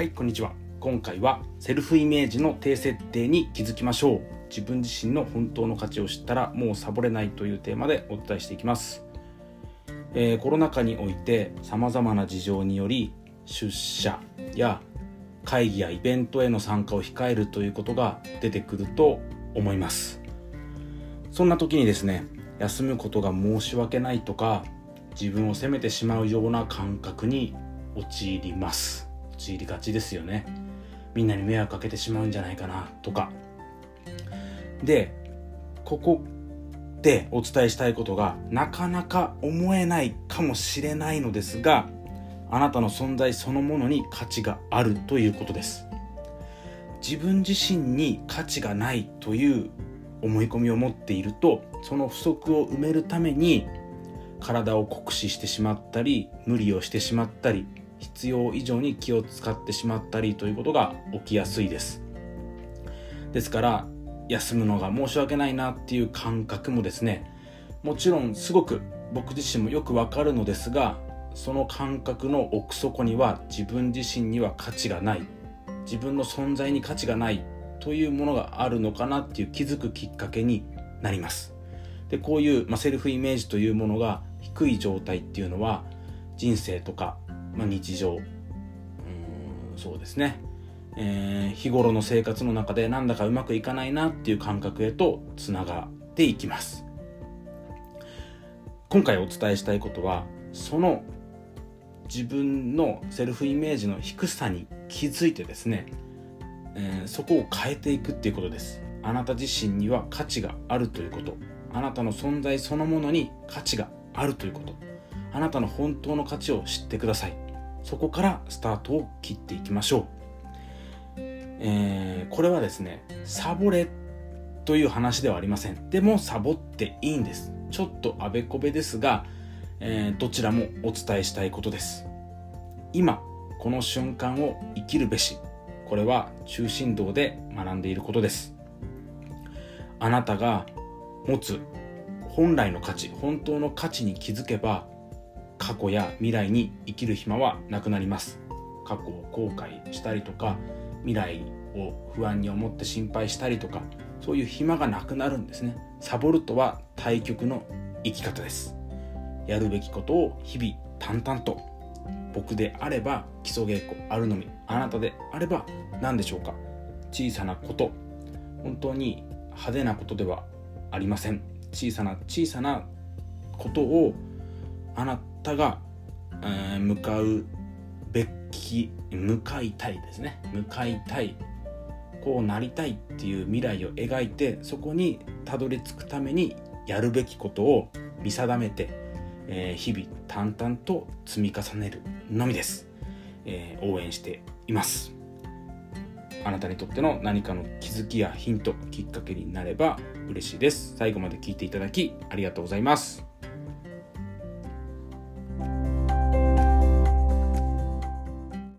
はいこんにちは。今回はセルフイメージの低設定に気づきましょう。自分自身の本当の価値を知ったらもうサボれないというテーマでお伝えしていきます、えー、コロナ禍においてさまざまな事情により出社や会議やイベントへの参加を控えるということが出てくると思います。そんな時にですね休むことが申し訳ないとか自分を責めてしまうような感覚に陥ります。陥りがちですよね。みんなに迷惑かけてしまうんじゃないかなとか。でここでお伝えしたいことがなかなか思えないかもしれないのですがあなたの存在そのものに価値があるということです。自分自身に価値がないという思い込みを持っているとその不足を埋めるために体を酷使してしまったり無理をしてしまったり必要以上に気を使ってしまったりということが起きやすいです。ですから休むのが申し訳ないなっていう感覚もですねもちろんすごく僕自身もよくわかるのですがその感覚の奥底には自分自身には価値がない自分の存在に価値がないというものがあるのかなっていう気づくきっかけになります。でこういう、まあ、セルフイメージというものが低い状態っていうのは人生とか、まあ、日常。うんそうですね、えー、日頃の生活の中でなんだかうまくいかないなっていう感覚へとつながっていきます。今回お伝えしたいことはその自分のセルフイメージの低さに気づいてですね、えー、そこを変えていくっていうことです。あなた自身には価値があるということ。あなたの存在そのものに価値があるということ。あなたの本当の価値を知ってください。そこからスタートを切っていきましょう、えー、これはですねサボれという話ではありません。でもサボっていいんです。ちょっとあべこべですが、えー、どちらもお伝えしたいことです。今この瞬間を生きるべし。これは中心道で学んでいることです。あなたが持つ本来の価値本当の価値に気づけば過去や未来に生きる暇はなくなります。過去を後悔したりとか未来を不安に思って心配したりとかそういう暇がなくなるんですね。サボるとは対極の生き方です。やるべきことを日々淡々と。僕であれば基礎稽古あるのみ。あなたであれば何でしょうか。小さなこと。本当に派手なことではありません。小さな小さなことをあなたが、えー、向かうべき向かいたいですね。向かいたいこうなりたいっていう未来を描いてそこにたどり着くためにやるべきことを見定めて、えー、日々淡々と積み重ねるのみです、えー、応援しています。あなたにとっての何かの気づきやヒントきっかけになれば嬉しいです。最後まで聞いていただきありがとうございます。